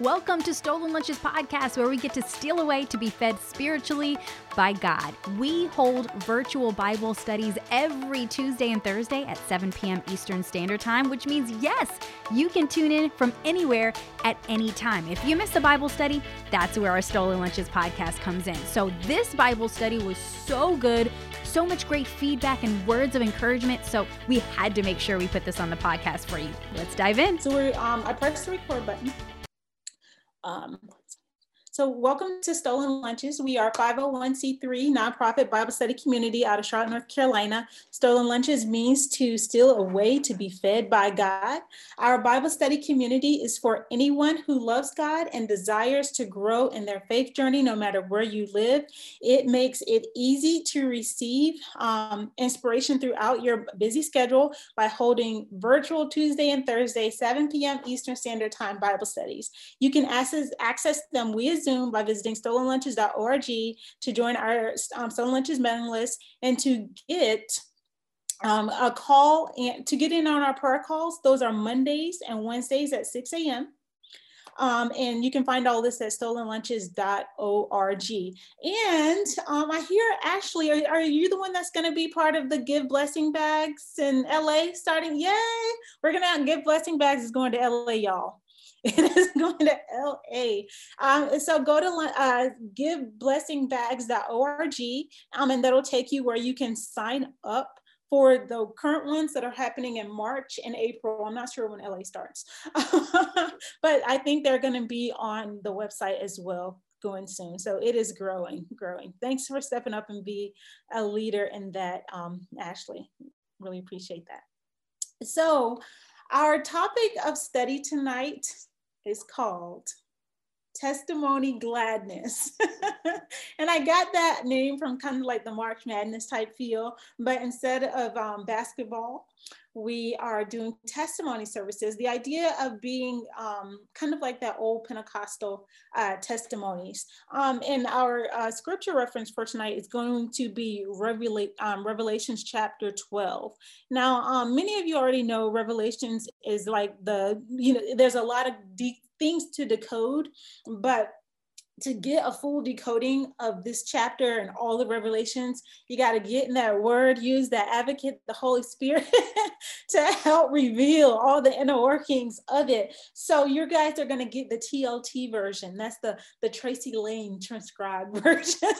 Welcome to Stolen Lunches Podcast, where we get to steal away to be fed spiritually by God. We hold virtual Bible studies every Tuesday and Thursday at 7 p.m. Eastern Standard Time, which means, yes, you can tune in from anywhere at any time. If you miss a Bible study, that's where our Stolen Lunches podcast comes in. So, this Bible study was so good so much great feedback and words of encouragement. So we had to make sure we put this on the podcast for you. Let's dive in. So we're, um, I pressed the record button. Um, so, welcome to Stolen Lunches. We are 501c3 nonprofit Bible study community out of Charlotte, North Carolina. Stolen Lunches means to steal away to be fed by God. Our Bible study community is for anyone who loves God and desires to grow in their faith journey, no matter where you live. It makes it easy to receive um, inspiration throughout your busy schedule by holding virtual Tuesday and Thursday, 7 p.m. Eastern Standard Time Bible studies. You can access, access them via Zoom by visiting stolenlunches.org to join our um, Stolen Lunches mailing list and to get um, a call and to get in on our prayer calls. Those are Mondays and Wednesdays at 6 a.m. Um, and you can find all this at stolenlunches.org. And um, I hear, Ashley, are, are, you the one that's going to be part of the Give Blessing Bags in LA starting? Yay! We're going to Give Blessing Bags is going to LA, y'all. It is going to LA. Um, so go to uh, giveblessingbags.org um, and that'll take you where you can sign up for the current ones that are happening in March and April. I'm not sure when LA starts, but I think they're going to be on the website as well going soon. So it is growing, growing. Thanks for stepping up and be a leader in that, um, Ashley. Really appreciate that. So our topic of study tonight is called Testimony Gladness. and I got that name from kind of like the March Madness type feel, but instead of um, basketball, we are doing testimony services. The idea of being um, kind of like that old Pentecostal uh, testimonies. Um, and our uh, scripture reference for tonight is going to be Revela- um, Revelations chapter 12. Now, um, many of you already know Revelations is like the, you know, there's a lot of deep things to decode, but to get a full decoding of this chapter and all the revelations, you got to get in that word, use that advocate, the Holy Spirit, to help reveal all the inner workings of it. So you guys are going to get the TLT version. That's the, the Tracy Lane transcribed version.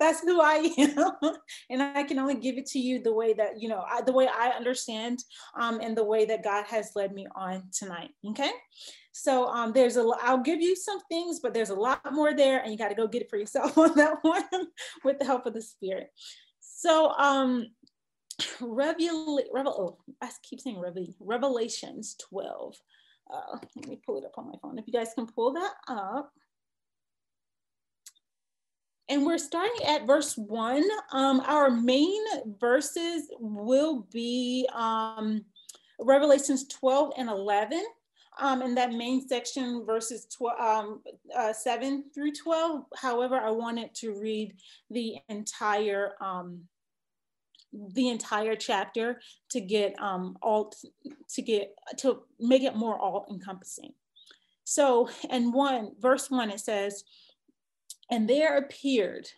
That's who I am. and I can only give it to you the way that, you know, I, the way I understand um, and the way that God has led me on tonight. Okay. So um, there's a, I'll give you some things, but there's a lot more there and you got to go get it for yourself on that one with the help of the spirit. So um, Revel, Revel, oh, I keep saying Revel, Revelations 12. Uh, let me pull it up on my phone. If you guys can pull that up. And we're starting at verse one. Um, our main verses will be um, Revelations 12 and 11 um, in that main section, verses 12, um, uh, 7 through 12. However, I wanted to read the entire um, the entire chapter to get um, all to get to make it more all encompassing. So, in one verse one, it says, "And there appeared."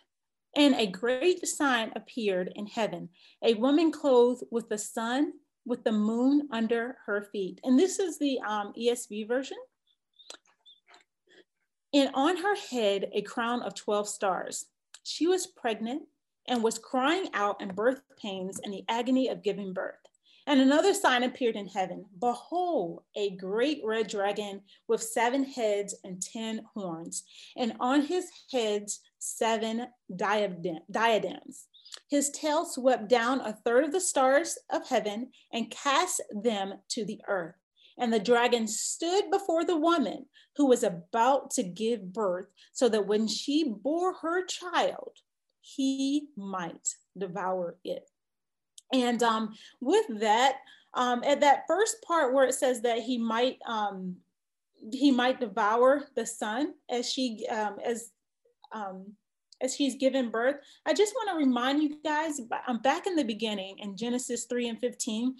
And a great sign appeared in heaven, a woman clothed with the sun with the moon under her feet. And this is the um, ESV version. And on her head, a crown of 12 stars. She was pregnant and was crying out in birth pains and the agony of giving birth. And another sign appeared in heaven Behold, a great red dragon with seven heads and ten horns, and on his heads seven diadems. His tail swept down a third of the stars of heaven and cast them to the earth. And the dragon stood before the woman who was about to give birth, so that when she bore her child, he might devour it. And um, with that, um, at that first part where it says that he might um, he might devour the son as she um, as um, as she's given birth. I just want to remind you guys, I'm back in the beginning in Genesis 3 and 15.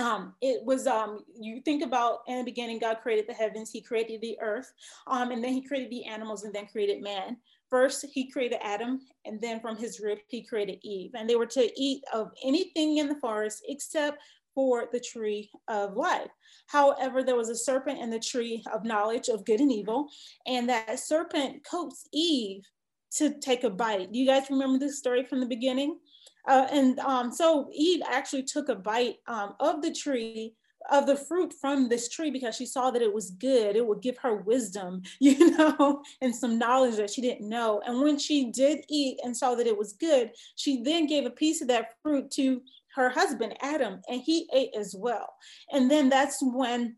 um, it was um, you think about in the beginning god created the heavens he created the earth um, and then he created the animals and then created man first he created adam and then from his rib he created eve and they were to eat of anything in the forest except for the tree of life however there was a serpent in the tree of knowledge of good and evil and that serpent coaxed eve to take a bite do you guys remember this story from the beginning uh, and um, so Eve actually took a bite um, of the tree of the fruit from this tree because she saw that it was good. It would give her wisdom, you know, and some knowledge that she didn't know. And when she did eat and saw that it was good, she then gave a piece of that fruit to her husband, Adam, and he ate as well. And then that's when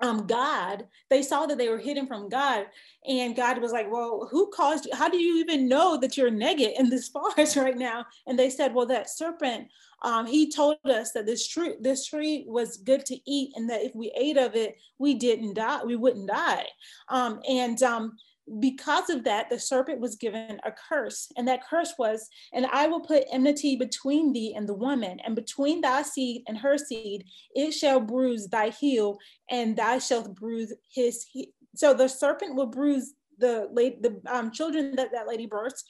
um, God, they saw that they were hidden from God. And God was like, Well, who caused you? How do you even know that you're naked in this forest right now? And they said, Well, that serpent, um, he told us that this tree, this tree was good to eat, and that if we ate of it, we didn't die, we wouldn't die. Um, and um, because of that, the serpent was given a curse. And that curse was, and I will put enmity between thee and the woman, and between thy seed and her seed, it shall bruise thy heel, and thou shalt bruise his heel. So the serpent will bruise the the um, children that that lady births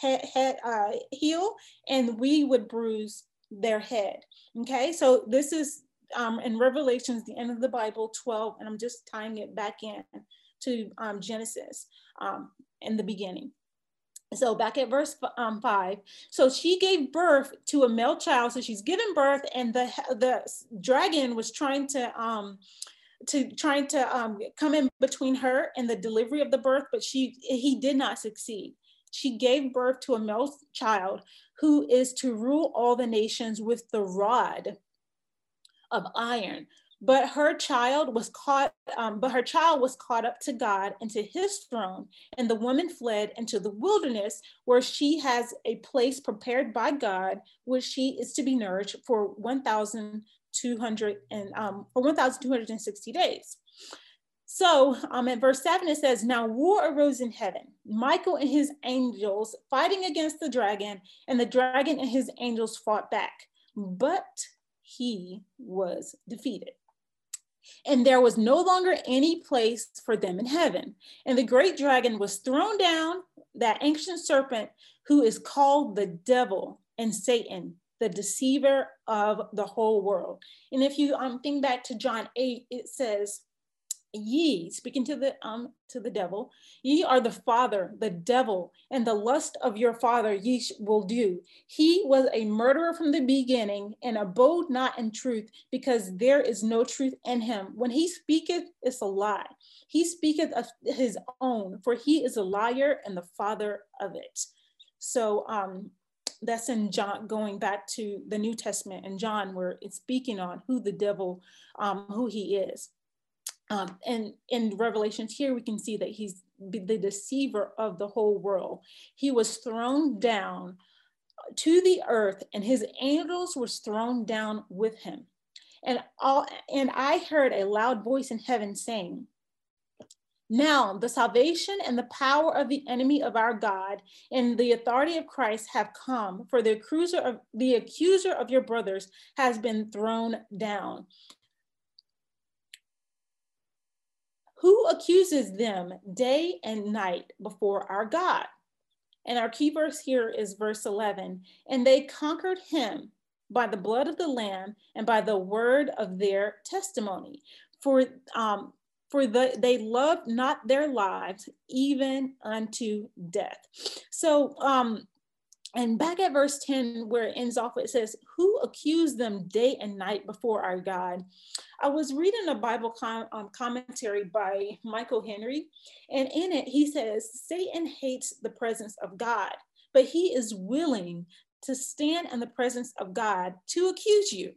head uh, heel, and we would bruise their head. Okay, so this is um, in Revelations, the end of the Bible, 12, and I'm just tying it back in to um, Genesis um, in the beginning. So back at verse um, five, so she gave birth to a male child. So she's given birth, and the the dragon was trying to um, to trying to um, come in between her and the delivery of the birth, but she he did not succeed. She gave birth to a male child who is to rule all the nations with the rod of iron but her child was caught um, but her child was caught up to god and to his throne and the woman fled into the wilderness where she has a place prepared by god where she is to be nourished for 1200 and um, for 1260 days. So um, in verse 7 it says now war arose in heaven michael and his angels fighting against the dragon and the dragon and his angels fought back but he was defeated and there was no longer any place for them in heaven. And the great dragon was thrown down, that ancient serpent who is called the devil and Satan, the deceiver of the whole world. And if you um, think back to John 8, it says, ye speaking to the um to the devil ye are the father the devil and the lust of your father ye will do. He was a murderer from the beginning and abode not in truth because there is no truth in him. When he speaketh it's a lie. He speaketh of his own for he is a liar and the father of it. So um that's in John, going back to the New Testament and John, where it's speaking on who the devil, um, who he is. Um, and in Revelations here, we can see that he's the deceiver of the whole world. He was thrown down to the earth, and his angels was thrown down with him. And all, and I heard a loud voice in heaven saying, now the salvation and the power of the enemy of our God and the authority of Christ have come, for the accuser of the accuser of your brothers has been thrown down. Who accuses them day and night before our God? And our key verse here is verse 11. And they conquered him by the blood of the Lamb and by the word of their testimony. For um, for the, they loved not their lives even unto death. So um, and back at verse 10, where it ends off, it says, Who accused them day and night before our God? I was reading a Bible com- um, commentary by Michael Henry, and in it, he says, Satan hates the presence of God, but he is willing to stand in the presence of God to accuse you. And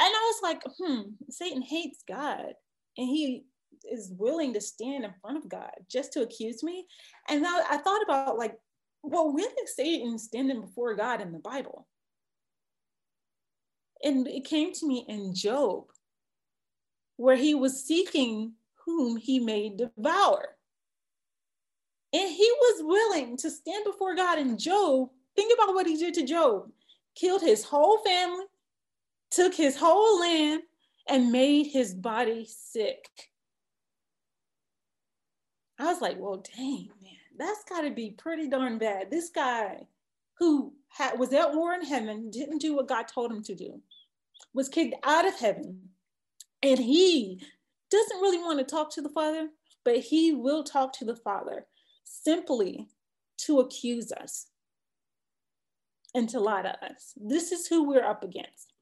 I was like, hmm, Satan hates God, and he is willing to stand in front of God just to accuse me. And I, I thought about like well, when is Satan standing before God in the Bible? And it came to me in Job, where he was seeking whom he may devour. And he was willing to stand before God in Job. Think about what he did to Job killed his whole family, took his whole land, and made his body sick. I was like, well, dang, man, that's got to be pretty darn bad. This guy who had, was at war in heaven, didn't do what God told him to do, was kicked out of heaven, and he doesn't really want to talk to the Father, but he will talk to the Father simply to accuse us and to lie to us. This is who we're up against.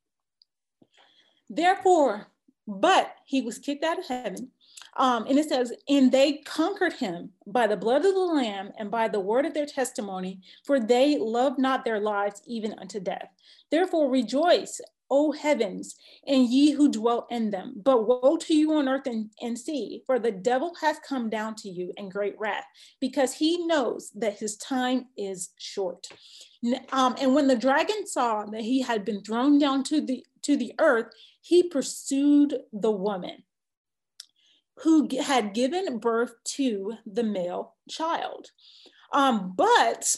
Therefore, but he was kicked out of heaven. Um, and it says, and they conquered him by the blood of the Lamb and by the word of their testimony, for they loved not their lives even unto death. Therefore, rejoice, O heavens, and ye who dwell in them. But woe to you on earth and, and sea, for the devil hath come down to you in great wrath, because he knows that his time is short. Um, and when the dragon saw that he had been thrown down to the to the earth, he pursued the woman who had given birth to the male child. Um, but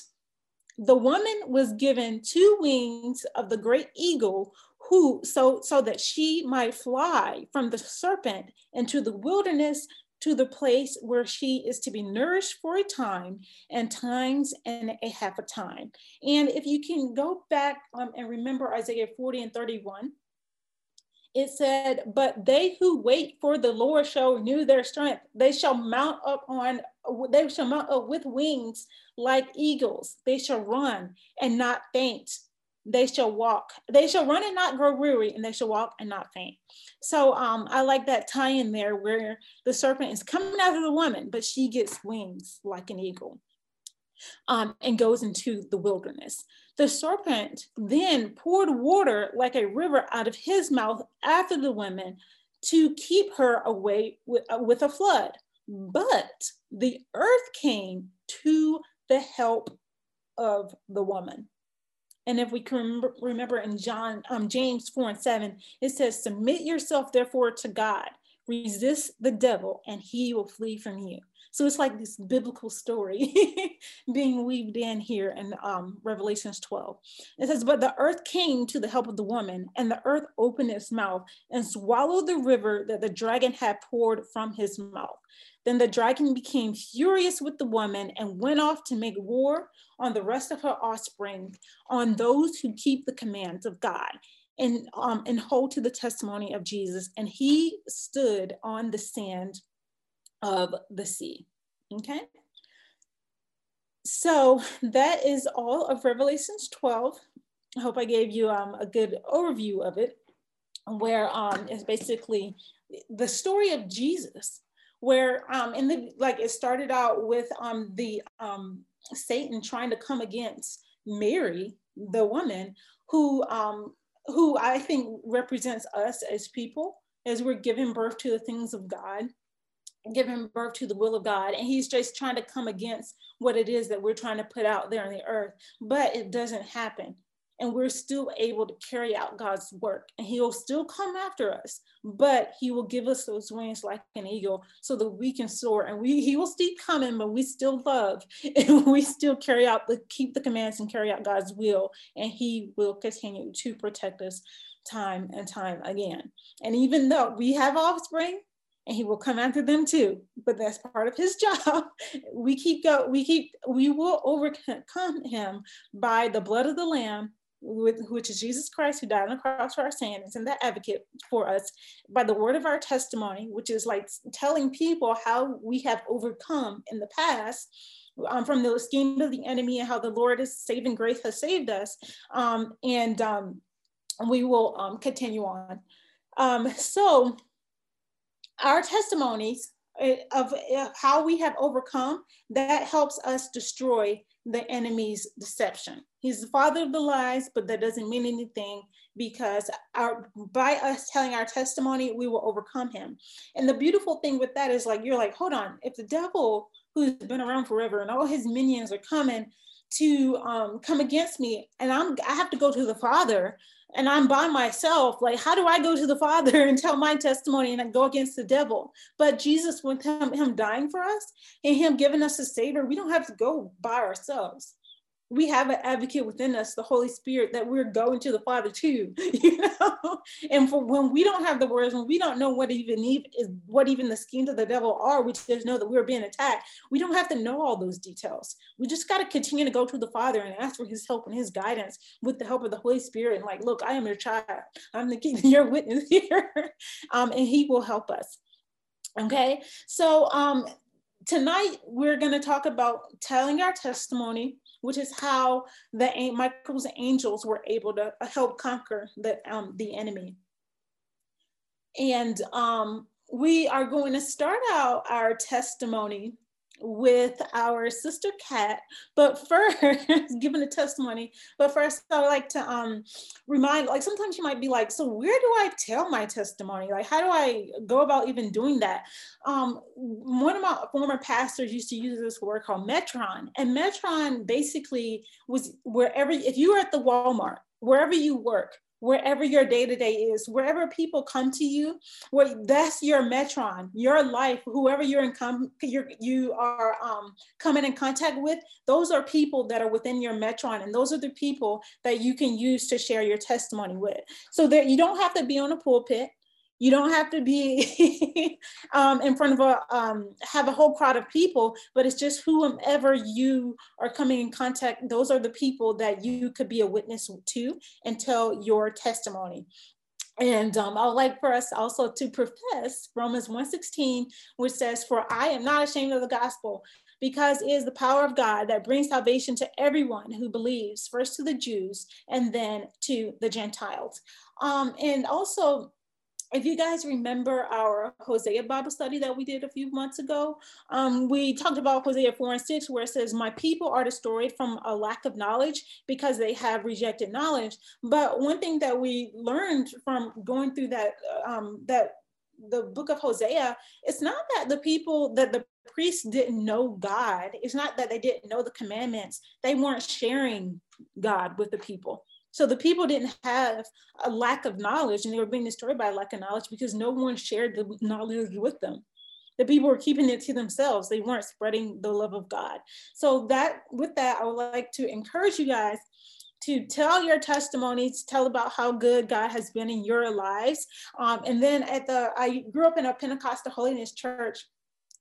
the woman was given two wings of the great eagle who so so that she might fly from the serpent into the wilderness to the place where she is to be nourished for a time and times and a half a time. And if you can go back um, and remember Isaiah 40 and 31, it said, But they who wait for the Lord shall renew their strength. They shall mount up on, they shall mount up with wings like eagles. They shall run and not faint they shall walk they shall run and not grow weary and they shall walk and not faint so um, i like that tie in there where the serpent is coming after the woman but she gets wings like an eagle um, and goes into the wilderness the serpent then poured water like a river out of his mouth after the woman to keep her away with, uh, with a flood. But the earth came to the help of the woman. And if we can remember in John, um, James 4 and 7, it says, Submit yourself therefore to God, resist the devil, and he will flee from you. So it's like this biblical story being weaved in here in um, Revelations 12. It says, But the earth came to the help of the woman, and the earth opened its mouth and swallowed the river that the dragon had poured from his mouth. Then the dragon became furious with the woman and went off to make war on the rest of her offspring, on those who keep the commands of God and, um, and hold to the testimony of Jesus. And he stood on the sand of the sea. Okay. So that is all of Revelations 12. I hope I gave you um, a good overview of it, where um, it's basically the story of Jesus where um in the like it started out with um the um Satan trying to come against Mary, the woman who um who I think represents us as people as we're giving birth to the things of God, giving birth to the will of God. And he's just trying to come against what it is that we're trying to put out there on the earth. But it doesn't happen and we're still able to carry out God's work. And He'll still come after us, but He will give us those wings like an eagle so that we can soar. And we He will still coming, but we still love and we still carry out the keep the commands and carry out God's will. And He will continue to protect us time and time again. And even though we have offspring, and he will come after them too but that's part of his job we keep go we keep we will overcome him by the blood of the lamb with, which is Jesus Christ who died on the cross for our sins and that advocate for us by the word of our testimony, which is like telling people how we have overcome in the past um, from the scheme of the enemy and how the Lord is saving grace has saved us. Um, and um, we will um, continue on. Um, so our testimonies eh, of how we have overcome, that helps us destroy the enemy's deception. He's the father of the lies, but that doesn't mean anything because our by us telling our testimony, we will overcome him. And the beautiful thing with that is like you're like, hold on, if the devil who's been around forever and all his minions are coming to um, come against me, and I'm I have to go to the Father, and I'm by myself. Like, how do I go to the Father and tell my testimony and go against the devil? But Jesus, with him, him dying for us and him giving us a savior, we don't have to go by ourselves. We have an advocate within us, the Holy Spirit, that we're going to the Father too, you know. And for when we don't have the words, when we don't know what even is what even the schemes of the devil are, we just know that we're being attacked. We don't have to know all those details. We just got to continue to go to the Father and ask for His help and His guidance with the help of the Holy Spirit. And like, look, I am your child. I'm the king, your witness here, um, and He will help us. Okay, so um, tonight we're going to talk about telling our testimony which is how the Michael's angels were able to help conquer the um, the enemy. And um, we are going to start out our testimony with our sister Kat. But first, giving a testimony. But first, I would like to um, remind, like sometimes you might be like, so where do I tell my testimony? Like, how do I go about even doing that? Um, one of my former pastors used to use this word called Metron, and Metron basically was wherever, if you were at the Walmart, wherever you work, wherever your day to day is, wherever people come to you, where that's your metron, your life, whoever you're in com- you're, you are um, coming in contact with, those are people that are within your metron, and those are the people that you can use to share your testimony with. So that you don't have to be on a pulpit. You don't have to be um, in front of a um, have a whole crowd of people, but it's just whomever you are coming in contact. Those are the people that you could be a witness to and tell your testimony. And um, I would like for us also to profess Romans 1:16, which says, "For I am not ashamed of the gospel, because it is the power of God that brings salvation to everyone who believes, first to the Jews and then to the Gentiles." Um, and also, if you guys remember our Hosea Bible study that we did a few months ago, um, we talked about Hosea 4 and 6, where it says, My people are destroyed from a lack of knowledge because they have rejected knowledge. But one thing that we learned from going through that, um, that the book of Hosea, it's not that the people, that the priests didn't know God. It's not that they didn't know the commandments. They weren't sharing God with the people so the people didn't have a lack of knowledge and they were being destroyed by a lack of knowledge because no one shared the knowledge with them. The people were keeping it to themselves. They weren't spreading the love of God. So that with that, I would like to encourage you guys to tell your testimonies, tell about how good God has been in your lives. Um, and then at the, I grew up in a Pentecostal holiness church.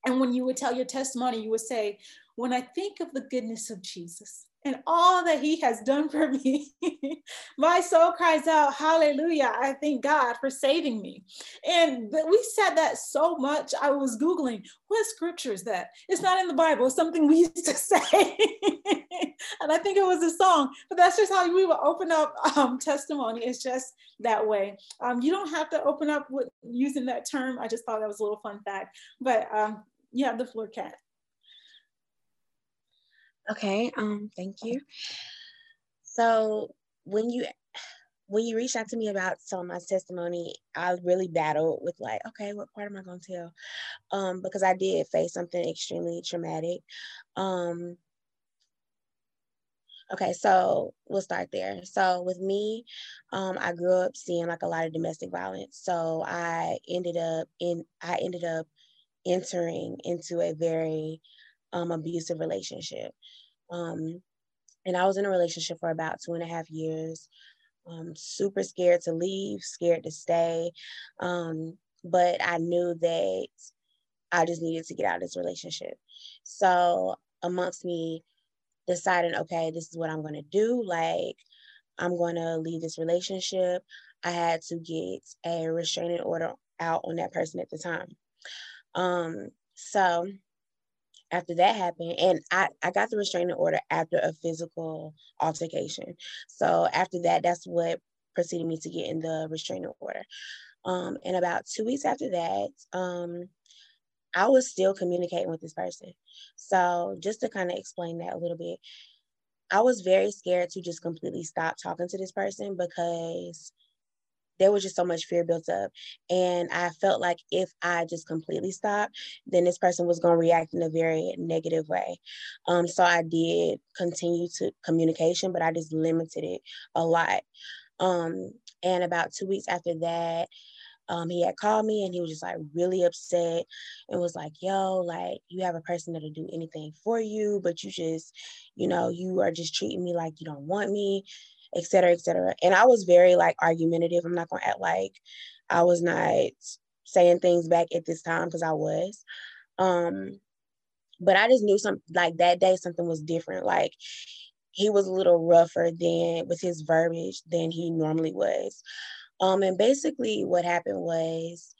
And when you would tell your testimony, you would say, when I think of the goodness of Jesus, and all that he has done for me. My soul cries out, Hallelujah. I thank God for saving me. And we said that so much. I was Googling, what scripture is that? It's not in the Bible, it's something we used to say. and I think it was a song, but that's just how we would open up um, testimony. It's just that way. Um, you don't have to open up with using that term. I just thought that was a little fun fact. But um, you have the floor, Kat. Okay, um, thank you. So when you when you reached out to me about telling my testimony, I really battled with like, okay, what part am I gonna tell? Um, because I did face something extremely traumatic. Um, okay, so we'll start there. So with me, um, I grew up seeing like a lot of domestic violence. So I ended up in I ended up entering into a very um, abusive relationship. Um, and I was in a relationship for about two and a half years. Um, super scared to leave, scared to stay. Um, but I knew that I just needed to get out of this relationship. So, amongst me deciding, okay, this is what I'm going to do, like, I'm going to leave this relationship, I had to get a restraining order out on that person at the time. Um, so, after that happened and I, I got the restraining order after a physical altercation. So after that that's what preceded me to get in the restraining order. Um, and about two weeks after that um, i was still communicating with this person. So just to kind of explain that a little bit i was very scared to just completely stop talking to this person because there was just so much fear built up. And I felt like if I just completely stopped, then this person was going to react in a very negative way. Um, so I did continue to communication, but I just limited it a lot. Um, and about two weeks after that, um, he had called me and he was just like really upset and was like, yo, like you have a person that'll do anything for you, but you just, you know, you are just treating me like you don't want me, et cetera, et cetera. And I was very like argumentative. I'm not gonna act like I was not saying things back at this time because I was. Um, but I just knew some like that day something was different. Like he was a little rougher than with his verbiage than he normally was. Um, and basically what happened was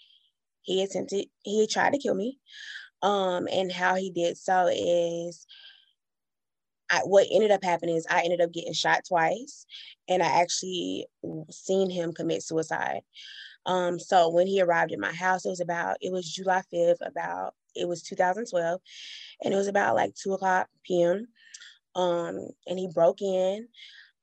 he attempted, he tried to kill me. Um, and how he did so is I, what ended up happening is I ended up getting shot twice and I actually seen him commit suicide. Um, so when he arrived at my house, it was about, it was July 5th, about, it was 2012, and it was about like 2 o'clock p.m. Um, and he broke in.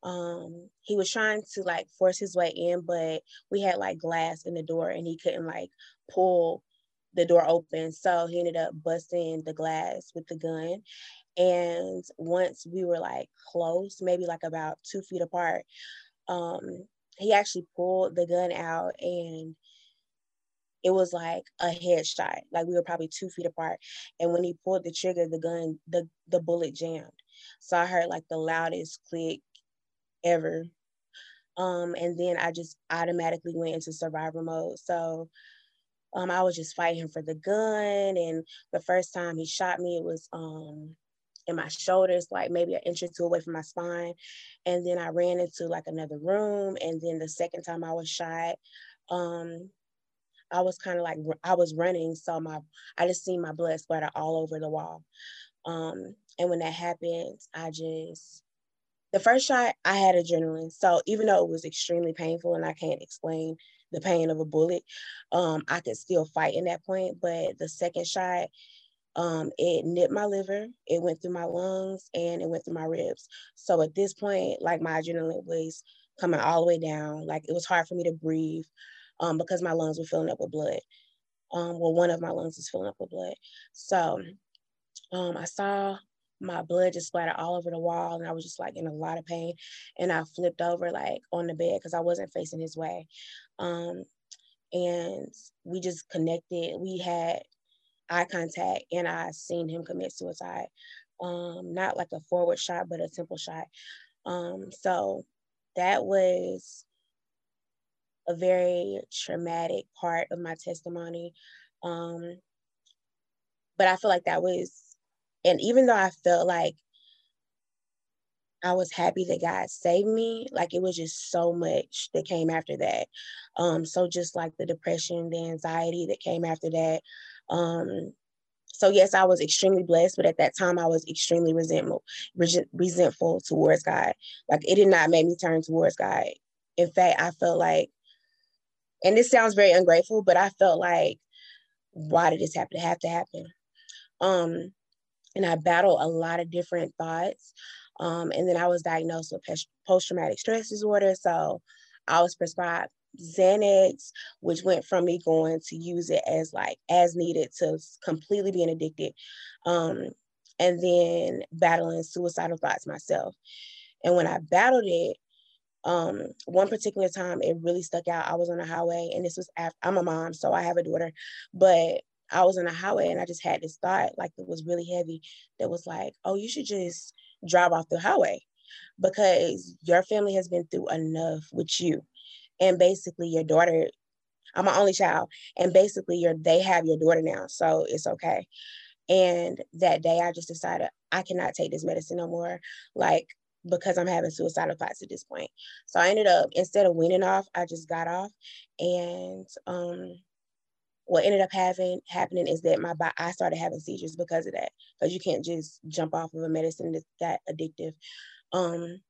Um, he was trying to like force his way in, but we had like glass in the door and he couldn't like pull the door open. So he ended up busting the glass with the gun. And once we were like close, maybe like about two feet apart, um, he actually pulled the gun out and it was like a headshot. Like we were probably two feet apart. And when he pulled the trigger, the gun, the the bullet jammed. So I heard like the loudest click ever. Um, and then I just automatically went into survival mode. So um, I was just fighting him for the gun. And the first time he shot me, it was um, my shoulders, like maybe an inch or two away from my spine. And then I ran into like another room. And then the second time I was shot, um, I was kind of like I was running, so my I just seen my blood splatter all over the wall. Um, and when that happened, I just the first shot I had adrenaline. So even though it was extremely painful and I can't explain the pain of a bullet, um, I could still fight in that point. But the second shot, um, it nipped my liver, it went through my lungs, and it went through my ribs. So at this point, like my adrenaline was coming all the way down. Like it was hard for me to breathe um, because my lungs were filling up with blood. Um, well, one of my lungs was filling up with blood. So um, I saw my blood just splattered all over the wall and I was just like in a lot of pain. And I flipped over like on the bed because I wasn't facing his way. Um, and we just connected. We had eye contact and I seen him commit suicide. Um, not like a forward shot, but a simple shot. Um, so that was a very traumatic part of my testimony. Um, but I feel like that was and even though I felt like I was happy that God saved me, like it was just so much that came after that. Um, so just like the depression, the anxiety that came after that. Um, so yes, I was extremely blessed, but at that time I was extremely resentful, resentful towards God. Like it did not make me turn towards God. In fact, I felt like, and this sounds very ungrateful, but I felt like, why did this happen to have to happen? Um, and I battled a lot of different thoughts. Um, and then I was diagnosed with post traumatic stress disorder. So I was prescribed Xanax, which went from me going to use it as like as needed to completely being addicted. Um, and then battling suicidal thoughts myself. And when I battled it, um, one particular time it really stuck out. I was on the highway, and this was after I'm a mom, so I have a daughter, but I was on the highway and I just had this thought, like it was really heavy, that was like, oh, you should just drive off the highway because your family has been through enough with you. And basically, your daughter, I'm my only child, and basically, your they have your daughter now, so it's okay. And that day, I just decided I cannot take this medicine no more, like because I'm having suicidal thoughts at this point. So I ended up instead of winning off, I just got off, and um, what ended up having happening is that my I started having seizures because of that. Because you can't just jump off of a medicine that's that addictive. Um,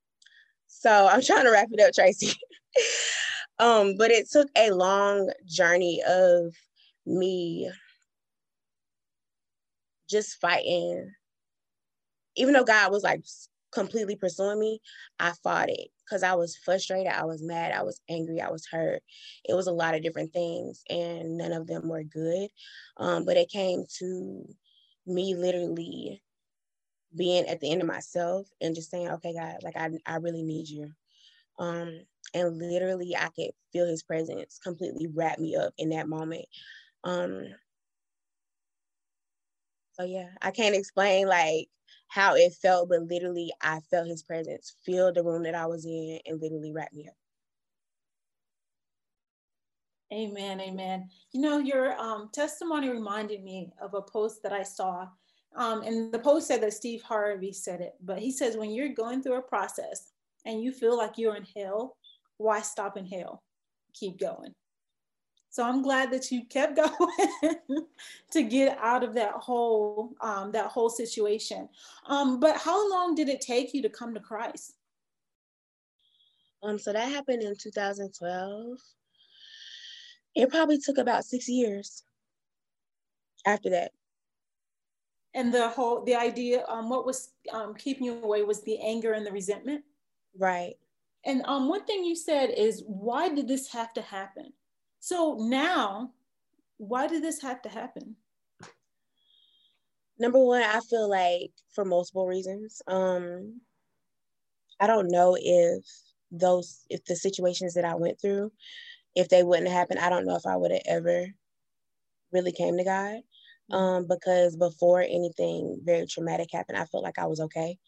so I'm trying to wrap it up, Tracy. um, but it took a long journey of me just fighting. Even though God was like completely pursuing me, I fought it because I was frustrated, I was mad, I was angry, I was hurt. It was a lot of different things, and none of them were good. Um, but it came to me literally being at the end of myself and just saying, okay, God, like I, I really need you. Um, and literally I could feel his presence completely wrap me up in that moment. Um, so yeah, I can't explain like how it felt, but literally I felt his presence fill the room that I was in and literally wrap me up. Amen, amen. You know, your um, testimony reminded me of a post that I saw. Um, and the post said that Steve Harvey said it, but he says, when you're going through a process and you feel like you're in hell, why stop in hell? Keep going. So I'm glad that you kept going to get out of that whole um, that whole situation. Um, but how long did it take you to come to Christ? Um, so that happened in 2012. It probably took about six years after that. And the whole the idea, um, what was um, keeping you away was the anger and the resentment. Right. And um, one thing you said is, why did this have to happen? So now, why did this have to happen? Number one, I feel like for multiple reasons. Um, I don't know if those, if the situations that I went through, if they wouldn't happen, I don't know if I would have ever really came to God. Mm-hmm. Um, because before anything very traumatic happened, I felt like I was okay.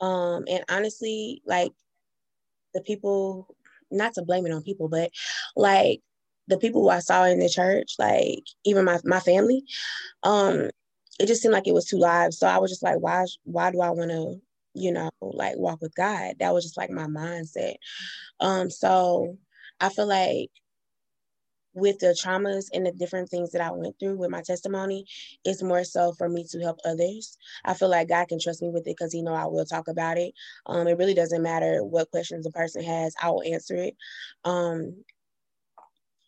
Um, and honestly, like the people, not to blame it on people, but like the people who I saw in the church, like even my my family, um, it just seemed like it was two lives. So I was just like, why why do I want to, you know, like walk with God? That was just like my mindset. Um, so I feel like with the traumas and the different things that I went through with my testimony, it's more so for me to help others. I feel like God can trust me with it because He know I will talk about it. Um, it really doesn't matter what questions a person has, I will answer it. Um,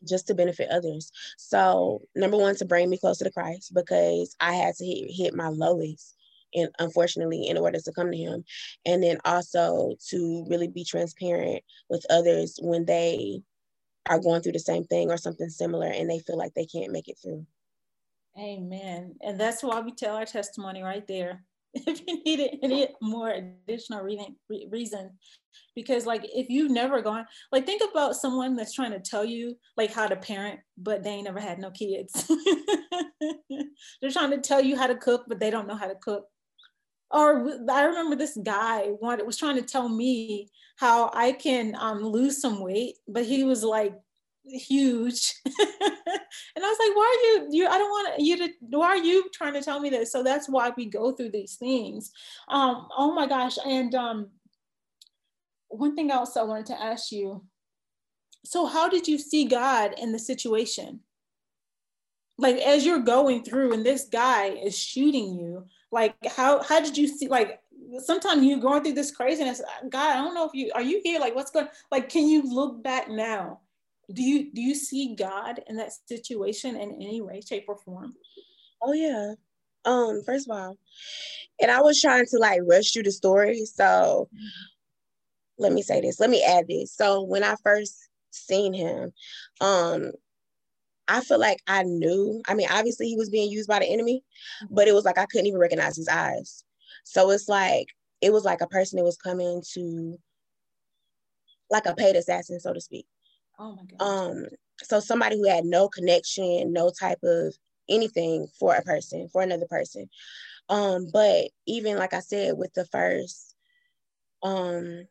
just to benefit others. So number one, to bring me closer to Christ because I had to hit, hit my lowest and unfortunately in order to come to him and then also to really be transparent with others when they are going through the same thing or something similar and they feel like they can't make it through. Amen. And that's why we tell our testimony right there. If you need any more additional re- reason, because like if you've never gone, like think about someone that's trying to tell you like how to parent, but they ain't never had no kids. They're trying to tell you how to cook, but they don't know how to cook. Or I remember this guy wanted was trying to tell me how I can um, lose some weight, but he was like huge. and I was like, why are you, you, I don't want you to, why are you trying to tell me this? So that's why we go through these things. Um, oh my gosh. And um, one thing else I wanted to ask you. So how did you see God in the situation? Like as you're going through and this guy is shooting you, like how how did you see like sometimes you're going through this craziness god i don't know if you are you here? Like what's going like can you look back now? Do you do you see god in that situation in any way shape or form? Oh yeah. Um first of all and i was trying to like rush through the story so let me say this let me add this. So when i first seen him um I feel like I knew. I mean, obviously he was being used by the enemy, but it was like I couldn't even recognize his eyes. So it's like it was like a person that was coming to like a paid assassin, so to speak. Oh my god. Um, so somebody who had no connection, no type of anything for a person, for another person. Um, but even like I said, with the first, um,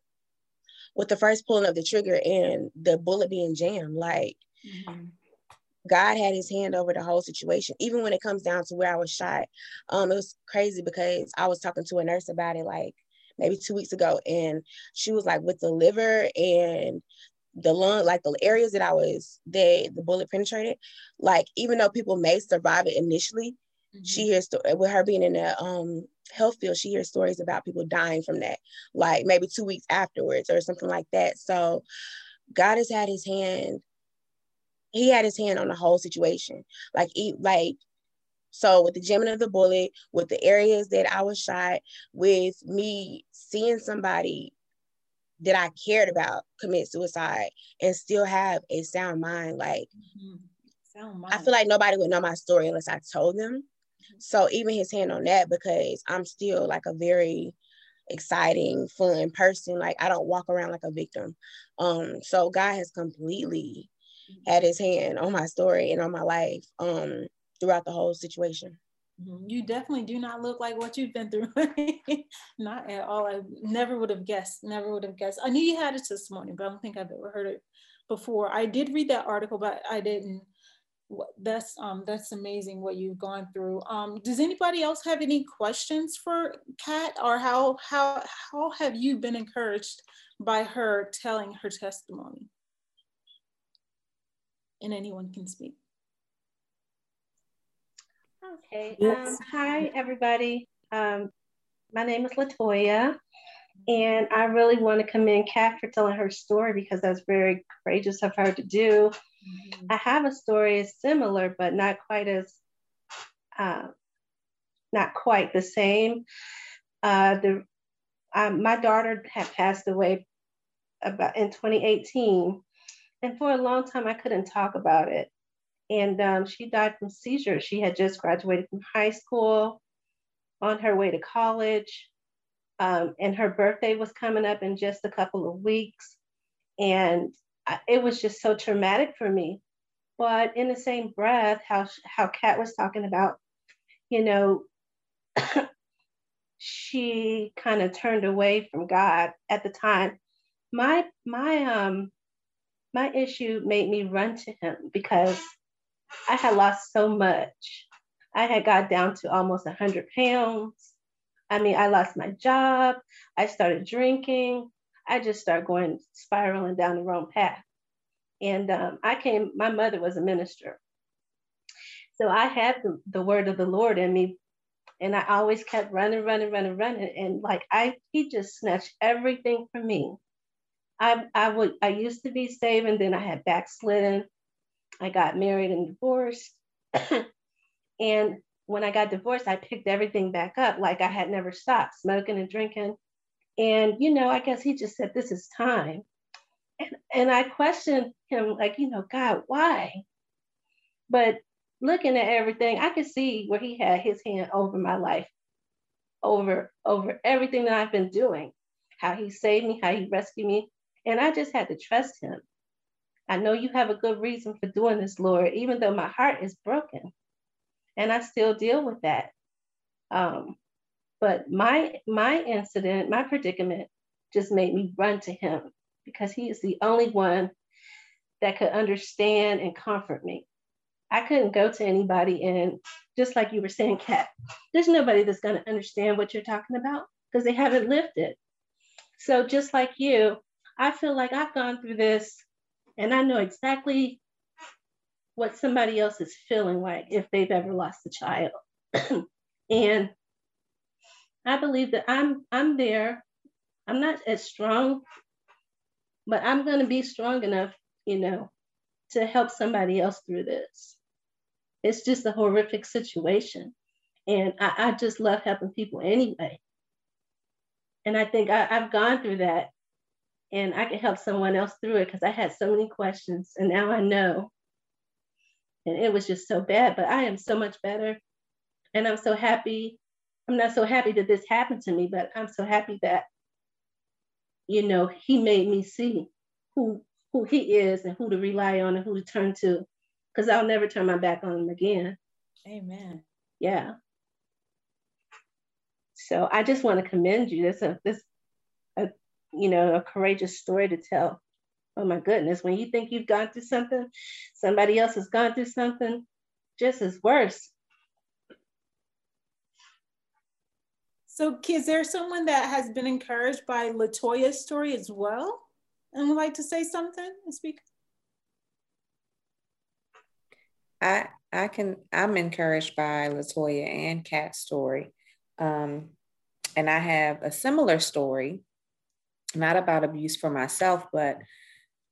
with the first pulling of the trigger and the bullet being jammed, like mm-hmm. God had his hand over the whole situation, even when it comes down to where I was shot. Um, it was crazy because I was talking to a nurse about it like maybe two weeks ago, and she was like, with the liver and the lung, like the areas that I was that the bullet penetrated, like even though people may survive it initially, mm-hmm. she hears with her being in the um health field, she hears stories about people dying from that, like maybe two weeks afterwards or something like that. So God has had his hand he had his hand on the whole situation. Like he like so with the jamming of the bullet, with the areas that I was shot, with me seeing somebody that I cared about commit suicide and still have a sound mind, like mm-hmm. sound mind. I feel like nobody would know my story unless I told them. Mm-hmm. So even his hand on that because I'm still like a very exciting, fun person. Like I don't walk around like a victim. Um, so God has completely had his hand on my story and on my life um throughout the whole situation. Mm-hmm. You definitely do not look like what you've been through. not at all. I never would have guessed, never would have guessed. I knew you had a testimony, but I don't think I've ever heard it before. I did read that article, but I didn't that's um that's amazing what you've gone through um does anybody else have any questions for kat or how how how have you been encouraged by her telling her testimony and anyone can speak okay um, hi everybody um my name is latoya and I really want to commend Kat for telling her story because that's very courageous of her to do. Mm-hmm. I have a story similar, but not quite as, uh, not quite the same. Uh, the um, my daughter had passed away about in 2018, and for a long time I couldn't talk about it. And um, she died from seizures. She had just graduated from high school, on her way to college um, and her birthday was coming up in just a couple of weeks. And it was just so traumatic for me. But in the same breath, how, how Kat was talking about, you know, she kind of turned away from God at the time. My my um my issue made me run to him because I had lost so much. I had got down to almost 100 pounds. I mean, I lost my job. I started drinking. I just started going spiraling down the wrong path. And um, I came, my mother was a minister. So I had the, the word of the Lord in me. And I always kept running, running, running, running. And like I, he just snatched everything from me. I, I would, I used to be saved and then I had backslidden. I got married and divorced. and when I got divorced, I picked everything back up like I had never stopped smoking and drinking. And, you know, I guess he just said, This is time. And, and I questioned him, like, you know, God, why? But looking at everything, I could see where he had his hand over my life, over, over everything that I've been doing, how he saved me, how he rescued me. And I just had to trust him. I know you have a good reason for doing this, Lord, even though my heart is broken and I still deal with that. Um, but my my incident, my predicament, just made me run to him because he is the only one that could understand and comfort me. I couldn't go to anybody, and just like you were saying, Kat, there's nobody that's going to understand what you're talking about because they haven't lived it. So just like you, I feel like I've gone through this, and I know exactly what somebody else is feeling like if they've ever lost a child. and I believe that I'm I'm there. I'm not as strong, but I'm going to be strong enough, you know, to help somebody else through this. It's just a horrific situation. And I, I just love helping people anyway. And I think I, I've gone through that and I could help someone else through it because I had so many questions and now I know and it was just so bad. But I am so much better, and I'm so happy. I'm not so happy that this happened to me, but I'm so happy that you know he made me see who who he is and who to rely on and who to turn to, because I'll never turn my back on him again. Amen. Yeah. So I just want to commend you. This a this a you know a courageous story to tell oh my goodness, when you think you've gone through something, somebody else has gone through something just as worse. So, is there someone that has been encouraged by Latoya's story as well and would like to say something and speak? I I can I'm encouraged by Latoya and Kat's story. Um, and I have a similar story, not about abuse for myself, but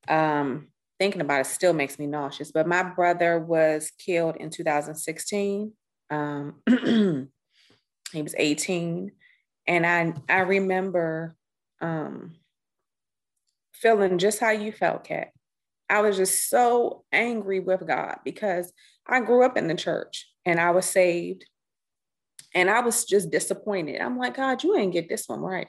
um, thinking about it still makes me nauseous. But my brother was killed in 2016. Um, he was 18. And I, I remember um, feeling just how you felt, Kat. I was just so angry with God because I grew up in the church and I was saved. And I was just disappointed. I'm like, God, you ain't get this one right.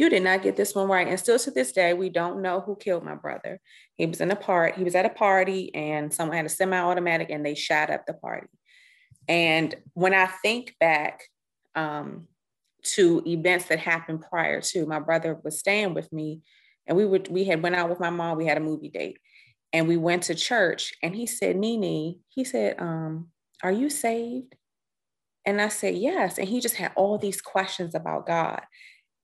You did not get this one right. And still to this day, we don't know who killed my brother. He was in a part, he was at a party and someone had a semi-automatic and they shot up the party. And when I think back um, to events that happened prior to, my brother was staying with me and we would we had went out with my mom, we had a movie date and we went to church and he said, Nini, he said, um, are you saved? And I said, yes. And he just had all these questions about God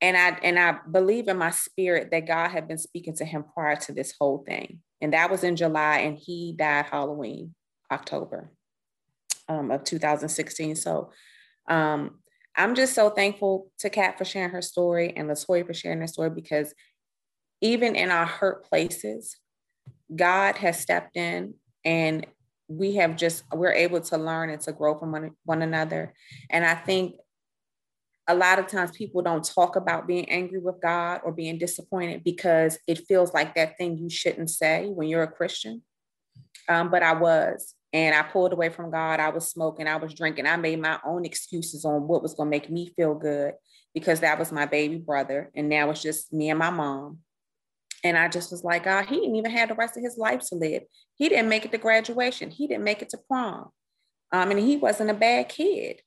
and I and I believe in my spirit that God had been speaking to him prior to this whole thing. And that was in July, and he died Halloween, October um, of 2016. So um, I'm just so thankful to Kat for sharing her story and Latoya for sharing their story because even in our hurt places, God has stepped in and we have just we're able to learn and to grow from one, one another. And I think a lot of times people don't talk about being angry with God or being disappointed because it feels like that thing you shouldn't say when you're a Christian. Um, but I was, and I pulled away from God. I was smoking, I was drinking. I made my own excuses on what was going to make me feel good because that was my baby brother. And now it's just me and my mom. And I just was like, God, he didn't even have the rest of his life to live. He didn't make it to graduation. He didn't make it to prom. Um, and he wasn't a bad kid.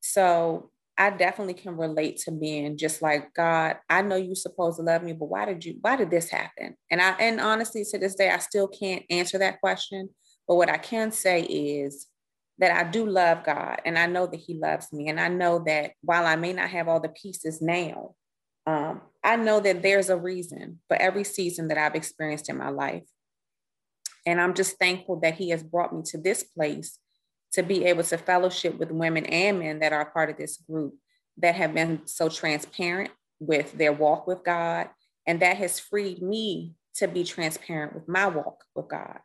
So I definitely can relate to being just like God. I know you're supposed to love me, but why did you? Why did this happen? And I and honestly, to this day, I still can't answer that question. But what I can say is that I do love God, and I know that He loves me, and I know that while I may not have all the pieces now, um, I know that there's a reason for every season that I've experienced in my life, and I'm just thankful that He has brought me to this place to be able to fellowship with women and men that are part of this group that have been so transparent with their walk with God. And that has freed me to be transparent with my walk with God.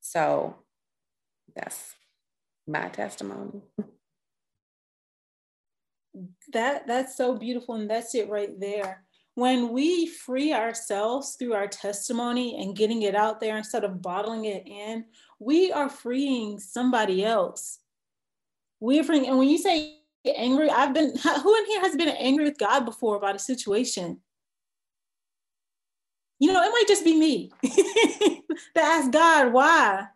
So that's my testimony. That that's so beautiful and that's it right there. When we free ourselves through our testimony and getting it out there instead of bottling it in, we are freeing somebody else. We're freeing, and when you say angry, I've been, who in here has been angry with God before about a situation? You know, it might just be me to ask God why.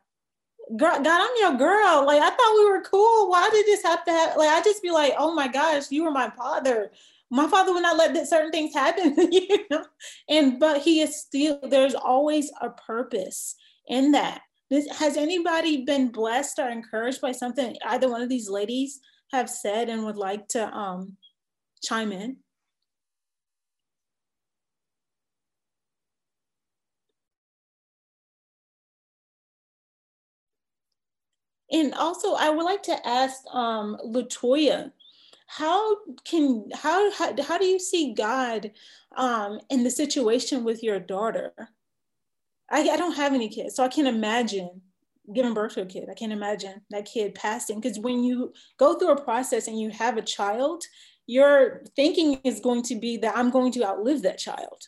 God, I'm your girl. Like I thought we were cool. Why did this have to have? Like I just be like, oh my gosh, you were my father. My father would not let certain things happen. you know, and but he is still. There's always a purpose in that. This, has anybody been blessed or encouraged by something either one of these ladies have said and would like to um, chime in? And also, I would like to ask um, Latoya, how can how, how how do you see God um, in the situation with your daughter? I, I don't have any kids, so I can't imagine giving birth to a kid. I can't imagine that kid passing. Because when you go through a process and you have a child, your thinking is going to be that I'm going to outlive that child.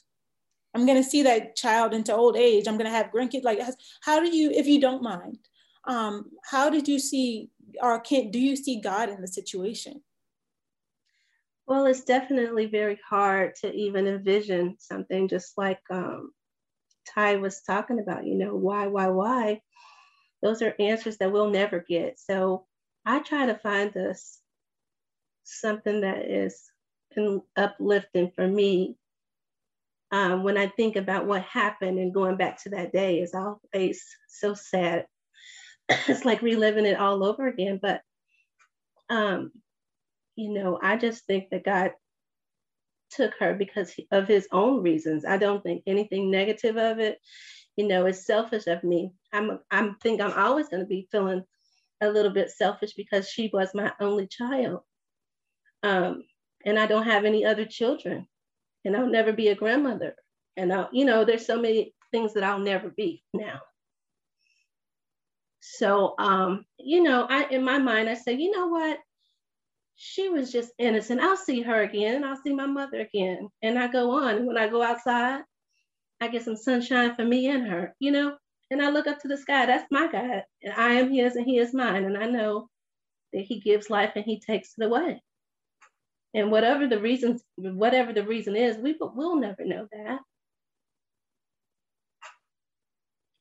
I'm going to see that child into old age. I'm going to have grandkids. Like, how do you, if you don't mind, um, how did you see, or can do you see God in the situation? Well, it's definitely very hard to even envision something just like um, Ty was talking about, you know, why, why, why? Those are answers that we'll never get. So I try to find this something that is uplifting for me. Um, when I think about what happened and going back to that day is always so sad. it's like reliving it all over again. But, um, you know, I just think that God took her because of his own reasons. I don't think anything negative of it. You know, it's selfish of me. I'm I'm think I'm always going to be feeling a little bit selfish because she was my only child. Um, and I don't have any other children. And I'll never be a grandmother. And I'll, you know, there's so many things that I'll never be now. So um, you know, I in my mind I say, you know what? She was just innocent. I'll see her again. I'll see my mother again. And I go on. When I go outside, I get some sunshine for me and her, you know? And I look up to the sky. That's my God. And I am his and he is mine. And I know that he gives life and he takes it away. And whatever the reasons, whatever the reason is, we will never know that.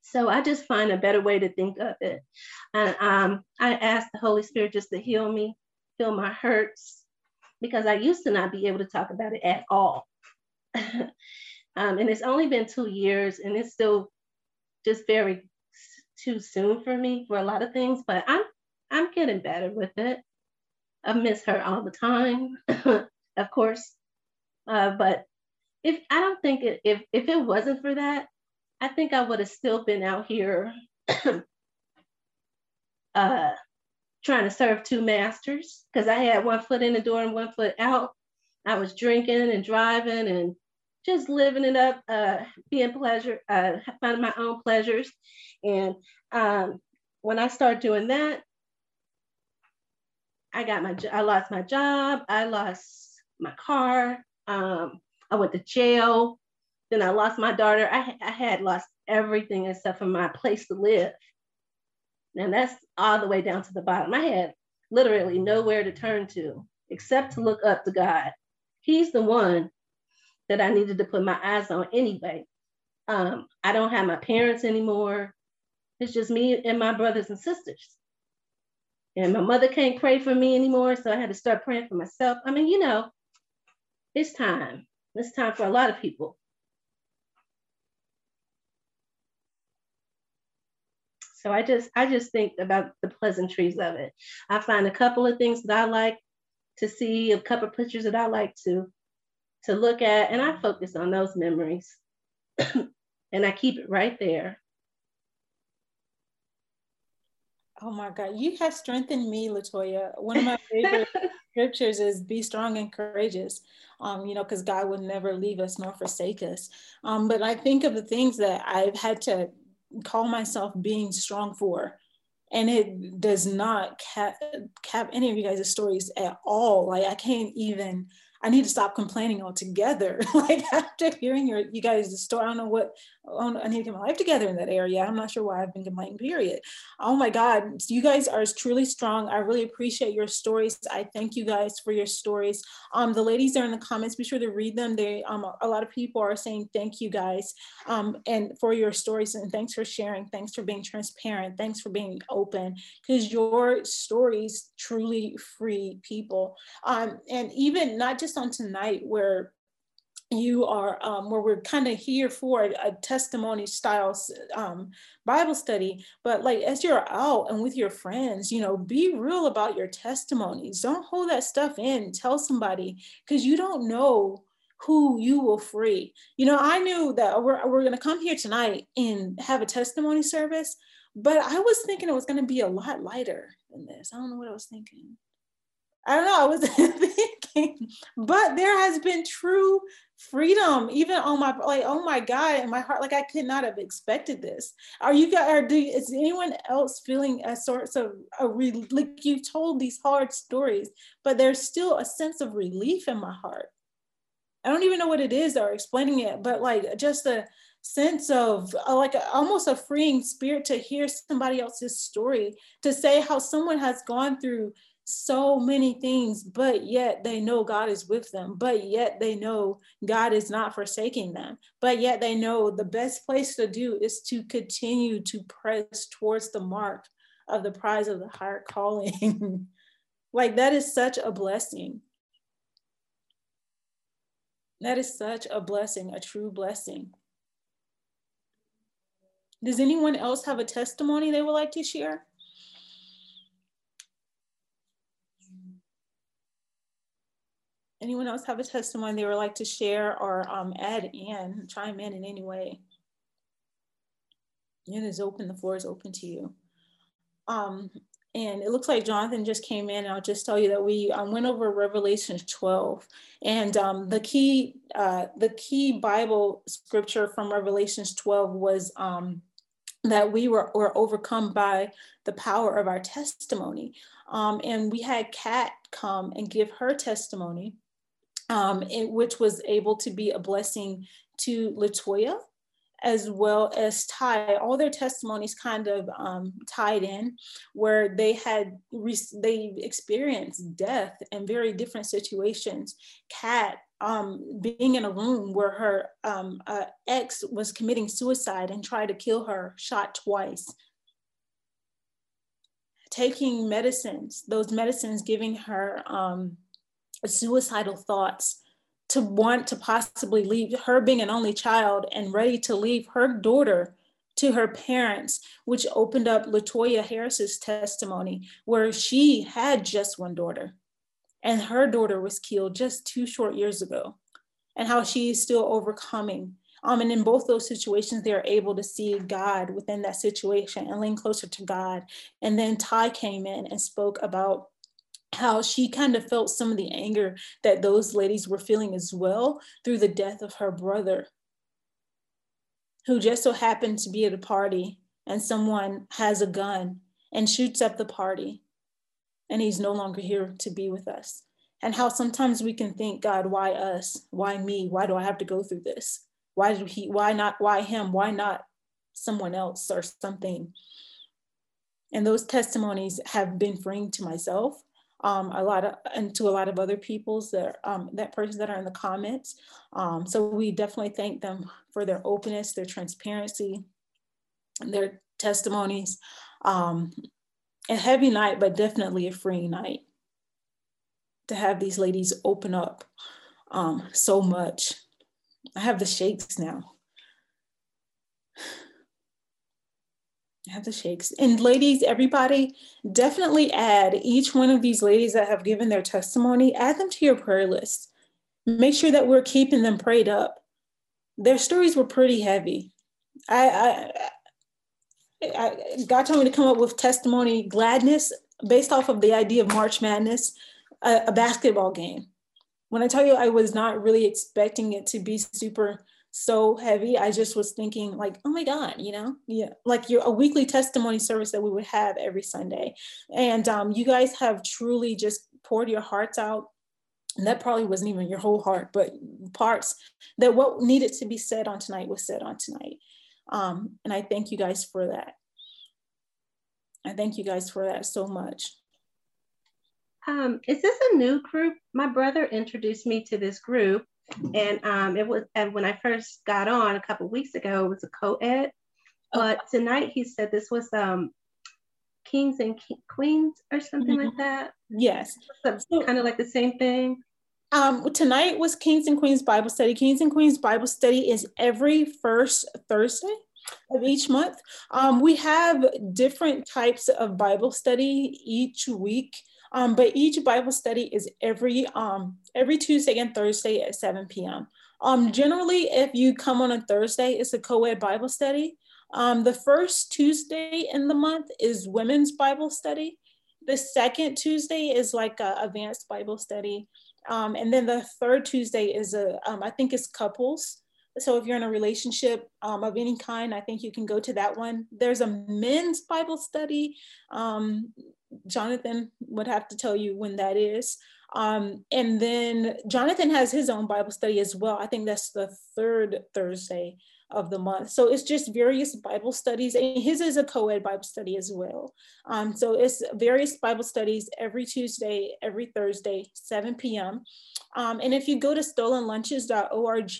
So I just find a better way to think of it. And um, I ask the Holy Spirit just to heal me, heal my hurts, because I used to not be able to talk about it at all. um, and it's only been two years, and it's still just very too soon for me for a lot of things, but I'm I'm getting better with it. I miss her all the time, of course. Uh, but if I don't think it, if if it wasn't for that, I think I would have still been out here uh, trying to serve two masters because I had one foot in the door and one foot out. I was drinking and driving and just living it up, uh, being pleasure, uh, finding my own pleasures. And um, when I started doing that, I got my, I lost my job. I lost my car. Um, I went to jail. Then I lost my daughter. I, I had lost everything except for my place to live. And that's all the way down to the bottom. I had literally nowhere to turn to except to look up to God. He's the one that I needed to put my eyes on anyway. Um, I don't have my parents anymore. It's just me and my brothers and sisters. And my mother can't pray for me anymore, so I had to start praying for myself. I mean, you know, it's time. It's time for a lot of people. So I just I just think about the pleasantries of it. I find a couple of things that I like to see, a couple of pictures that I like to to look at, and I focus on those memories. and I keep it right there. Oh my God, you have strengthened me, Latoya. One of my favorite scriptures is be strong and courageous, um, you know, because God would never leave us nor forsake us. Um, but I think of the things that I've had to call myself being strong for. And it does not cap, cap any of you guys' stories at all. Like I can't even I need to stop complaining altogether. like after hearing your you guys' story, I don't know what oh, I need to get my life together in that area. I'm not sure why I've been complaining. Period. Oh my God, you guys are truly strong. I really appreciate your stories. I thank you guys for your stories. Um, the ladies are in the comments. Be sure to read them. They um a lot of people are saying thank you guys um and for your stories and thanks for sharing. Thanks for being transparent. Thanks for being open because your stories truly free people. Um, and even not just on tonight where you are um, where we're kind of here for a, a testimony style um, bible study but like as you're out and with your friends you know be real about your testimonies. Don't hold that stuff in. Tell somebody because you don't know who you will free. You know i knew that we're, we're going to come here tonight and have a testimony service but i was thinking it was going to be a lot lighter than this. I don't know what i was thinking. I don't know. I was thinking, but there has been true freedom, even on my like, oh my God, in my heart, like I could not have expected this. Are you guys? Are do is anyone else feeling a sort of a re, like you told these hard stories, but there's still a sense of relief in my heart. I don't even know what it is or explaining it, but like just a sense of uh, like a, almost a freeing spirit to hear somebody else's story, to say how someone has gone through so many things, but yet they know God is with them, but yet they know God is not forsaking them, but yet they know the best place to do is to continue to press towards the mark of the prize of the higher calling. like that is such a blessing. That is such a blessing, a true blessing. Does anyone else have a testimony they would like to share? Anyone else have a testimony they would like to share or um, add in, chime in in any way? It is open, the floor is open to you. Um, and it looks like Jonathan just came in. And I'll just tell you that we um, went over Revelation 12, and um, the key uh, the key Bible scripture from Revelations 12 was um, that we were, were overcome by the power of our testimony. Um, and we had Kat come and give her testimony um, which was able to be a blessing to Latoya as well as Ty, all their testimonies kind of um, tied in, where they had they experienced death in very different situations. Kat um, being in a room where her um, uh, ex was committing suicide and tried to kill her, shot twice. Taking medicines, those medicines giving her um, suicidal thoughts to want to possibly leave her being an only child and ready to leave her daughter to her parents, which opened up Latoya Harris's testimony, where she had just one daughter and her daughter was killed just two short years ago, and how she is still overcoming. Um, and in both those situations, they're able to see God within that situation and lean closer to God. And then Ty came in and spoke about how she kind of felt some of the anger that those ladies were feeling as well through the death of her brother, who just so happened to be at a party and someone has a gun and shoots up the party and he's no longer here to be with us. And how sometimes we can think, God, why us? Why me? Why do I have to go through this? Why did he, why not, why him? Why not someone else or something? And those testimonies have been freeing to myself um, a lot of and to a lot of other people's that um, that persons that are in the comments. Um, so we definitely thank them for their openness, their transparency, their testimonies. Um, a heavy night, but definitely a free night to have these ladies open up um, so much. I have the shakes now. I have the shakes. And ladies, everybody, definitely add each one of these ladies that have given their testimony, add them to your prayer list. Make sure that we're keeping them prayed up. Their stories were pretty heavy. I, I, I God told me to come up with testimony gladness based off of the idea of March Madness, a, a basketball game. When I tell you I was not really expecting it to be super so heavy. I just was thinking, like, oh my God, you know, yeah, like your a weekly testimony service that we would have every Sunday. And um, you guys have truly just poured your hearts out. And that probably wasn't even your whole heart, but parts that what needed to be said on tonight was said on tonight. Um, and I thank you guys for that. I thank you guys for that so much. Um, is this a new group? My brother introduced me to this group and um, it was and when I first got on a couple weeks ago, it was a co-ed. But tonight he said this was um, Kings and Queens or something mm-hmm. like that. Yes, so, kind of like the same thing. Um, tonight was Kings and Queens Bible Study. Kings and Queens Bible Study is every first Thursday of each month. Um, we have different types of Bible study each week. Um, but each Bible study is every um, every Tuesday and Thursday at 7 p.m. Um, generally, if you come on a Thursday, it's a co-ed Bible study. Um, the first Tuesday in the month is women's Bible study. The second Tuesday is like a advanced Bible study. Um, and then the third Tuesday is a, um, I think it's couples. So if you're in a relationship um, of any kind, I think you can go to that one. There's a men's Bible study. Um, Jonathan would have to tell you when that is. Um, and then Jonathan has his own Bible study as well. I think that's the third Thursday of the month. So it's just various Bible studies. And his is a co-ed Bible study as well. Um, so it's various Bible studies every Tuesday, every Thursday, 7 p.m. Um, and if you go to stolenlunches.org,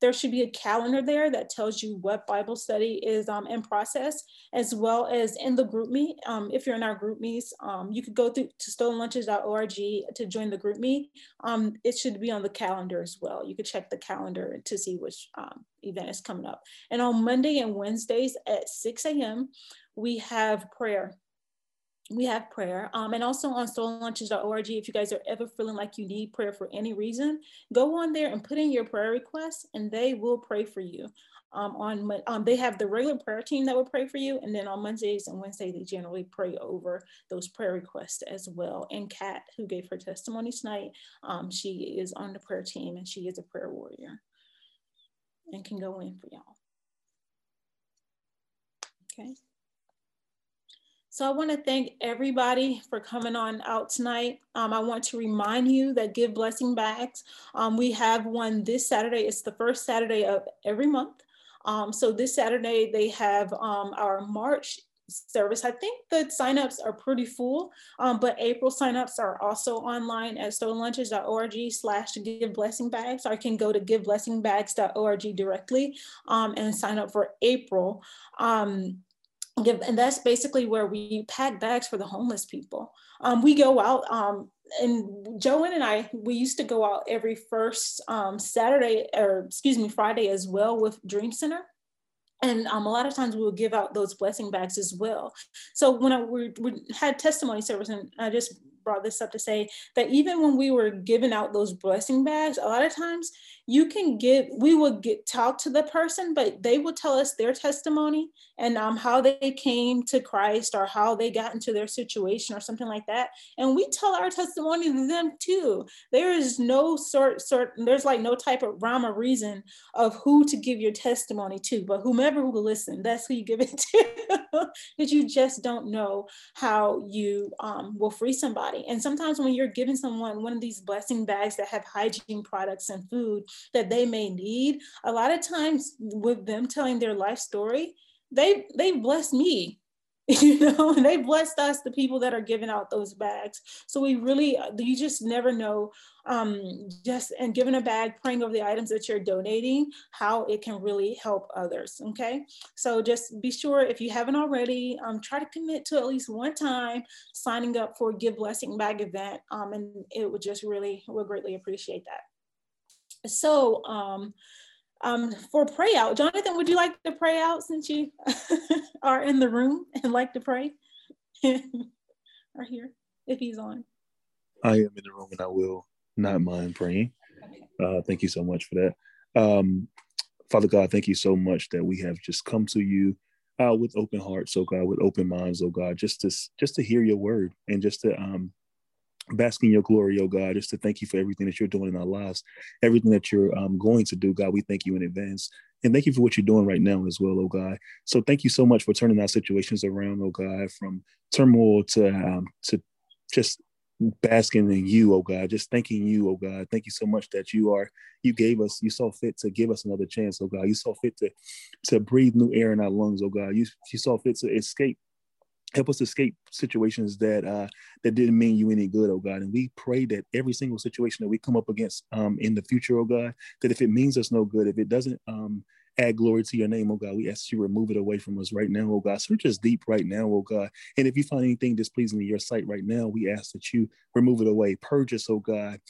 there should be a calendar there that tells you what Bible study is um, in process, as well as in the GroupMe. Um, if you're in our GroupMes, um, you could go through to stolenlunches.org to join the GroupMe. Um, it should be on the calendar as well. You could check the calendar to see which um, event is coming up. And on Monday and Wednesdays at 6 a.m., we have prayer we have prayer. Um, and also on stolenlunches.org, if you guys are ever feeling like you need prayer for any reason, go on there and put in your prayer requests and they will pray for you. Um, on um, They have the regular prayer team that will pray for you. And then on Mondays and Wednesdays, they generally pray over those prayer requests as well. And Kat, who gave her testimony tonight, um, she is on the prayer team and she is a prayer warrior and can go in for y'all. Okay. So I want to thank everybody for coming on out tonight. Um, I want to remind you that Give Blessing Bags, um, we have one this Saturday. It's the first Saturday of every month. Um, so this Saturday, they have um, our March service. I think the signups are pretty full, um, but April signups are also online at stolenlunches.org slash give blessing bags, or I can go to giveblessingbags.org directly um, and sign up for April. Give, and that's basically where we pack bags for the homeless people. Um, we go out um, and Joanne and I, we used to go out every first um, Saturday, or excuse me, Friday as well with Dream Center and um, a lot of times we will give out those blessing bags as well. So when I we, we had testimony service, and I just brought this up to say that even when we were giving out those blessing bags, a lot of times you can get we will get talk to the person but they will tell us their testimony and um, how they came to christ or how they got into their situation or something like that. And we tell our testimony to them too. There is no sort sort there's like no type of rhyme or reason of who to give your testimony to but whomever will listen that's who you give it to. That you just don't know how you um, will free somebody. And sometimes when you're giving someone one of these blessing bags that have hygiene products and food that they may need. A lot of times with them telling their life story they they bless me you know they blessed us the people that are giving out those bags. So we really you just never know um just and giving a bag praying over the items that you're donating how it can really help others okay? So just be sure if you haven't already um try to commit to at least one time signing up for give blessing bag event um and it would just really will greatly appreciate that so um, um, for pray out, Jonathan, would you like to pray out since you are in the room and like to pray? are here if he's on. I am in the room and I will not mind praying. Uh, thank you so much for that. Um, Father God, thank you so much that we have just come to you uh, with open hearts, oh God, with open minds, oh God, just to just to hear your word and just to um, bask in your glory, oh God, just to thank you for everything that you're doing in our lives, everything that you're um, going to do, God. We thank you in advance. And thank you for what you're doing right now as well, oh God. So thank you so much for turning our situations around, oh God, from turmoil to um, to just basking in you, oh God, just thanking you, oh God. Thank you so much that you are, you gave us, you saw fit to give us another chance, oh God. You saw fit to to breathe new air in our lungs, oh God. You, you saw fit to escape help us escape situations that uh, that didn't mean you any good, oh God. And we pray that every single situation that we come up against um, in the future, oh God, that if it means us no good, if it doesn't um, add glory to your name, oh God, we ask you remove it away from us right now, oh God. Search us deep right now, oh God. And if you find anything displeasing in your sight right now, we ask that you remove it away. Purge us, oh God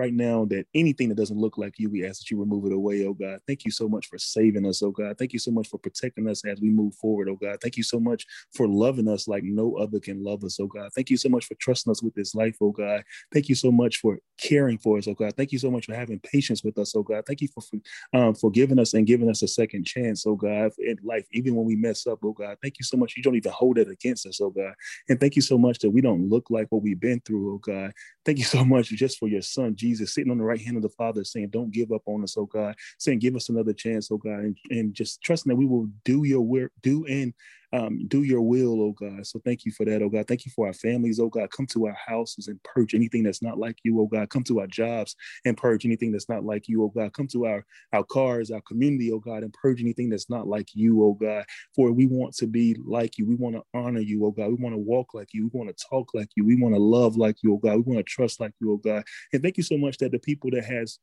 right now that anything that doesn't look like you, we ask that you remove it away, oh God. Thank you so much for saving us, oh God. Thank you so much for protecting us as we move forward, oh God. Thank you so much for loving us like no other can love us, oh God. Thank you so much for trusting us with this life, oh God. Thank you so much for caring for us, oh God. Thank you so much for having patience with us, oh God. Thank you for um, for giving us and giving us a second chance, oh God, in life, even when we mess up, oh God. Thank you so much. You don't even hold it against us, oh God. And thank you so much that we don't look like what we've been through, oh God. Thank you so much just for your son, Jesus, sitting on the right hand of the Father, saying, Don't give up on us, oh God, saying, Give us another chance, oh God, and, and just trusting that we will do your work, do and um, do your will, oh God. So thank you for that, oh God. Thank you for our families, oh God. Come to our houses and purge anything that's not like you, oh God. Come to our jobs and purge anything that's not like you, oh God. Come to our, our cars, our community, oh God, and purge anything that's not like you, oh God. For we want to be like you. We want to honor you, oh God. We want to walk like you. We want to talk like you. We want to love like you, oh God. We want to trust like you, oh God. And thank you so much that the people that has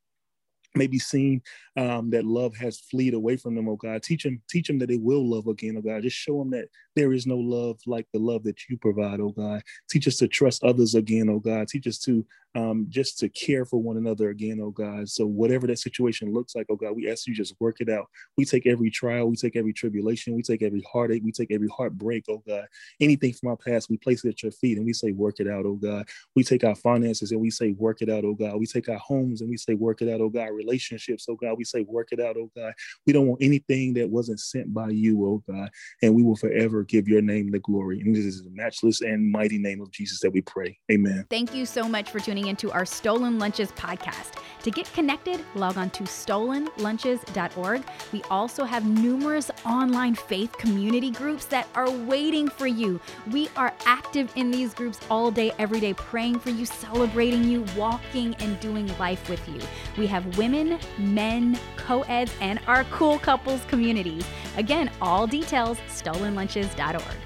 maybe seen um, that love has fleed away from them, oh God. Teach them, teach them that they will love again, oh God. Just show them that there is no love like the love that you provide, oh God. Teach us to trust others again, oh God. Teach us to um, just to care for one another again, oh God. So whatever that situation looks like, oh God, we ask you just work it out. We take every trial, we take every tribulation, we take every heartache, we take every heartbreak, oh God. Anything from our past, we place it at your feet and we say, work it out, oh God. We take our finances and we say, work it out, oh God. We take our homes and we say, work it out, oh God. Relationships, oh God, we say, work it out, oh God. We don't want anything that wasn't sent by you, oh God. And we will forever give your name the glory. And this is the matchless and mighty name of Jesus that we pray. Amen. Thank you so much for tuning tuning into our Stolen Lunches podcast. To get connected, log on to stolenlunches.org. We also have numerous online faith community groups that are waiting for you. We are active in these groups all day, every day, praying for you, celebrating you, walking and doing life with you. We have women, men, co eds, and our cool couples communities. Again, all details stolenlunches.org.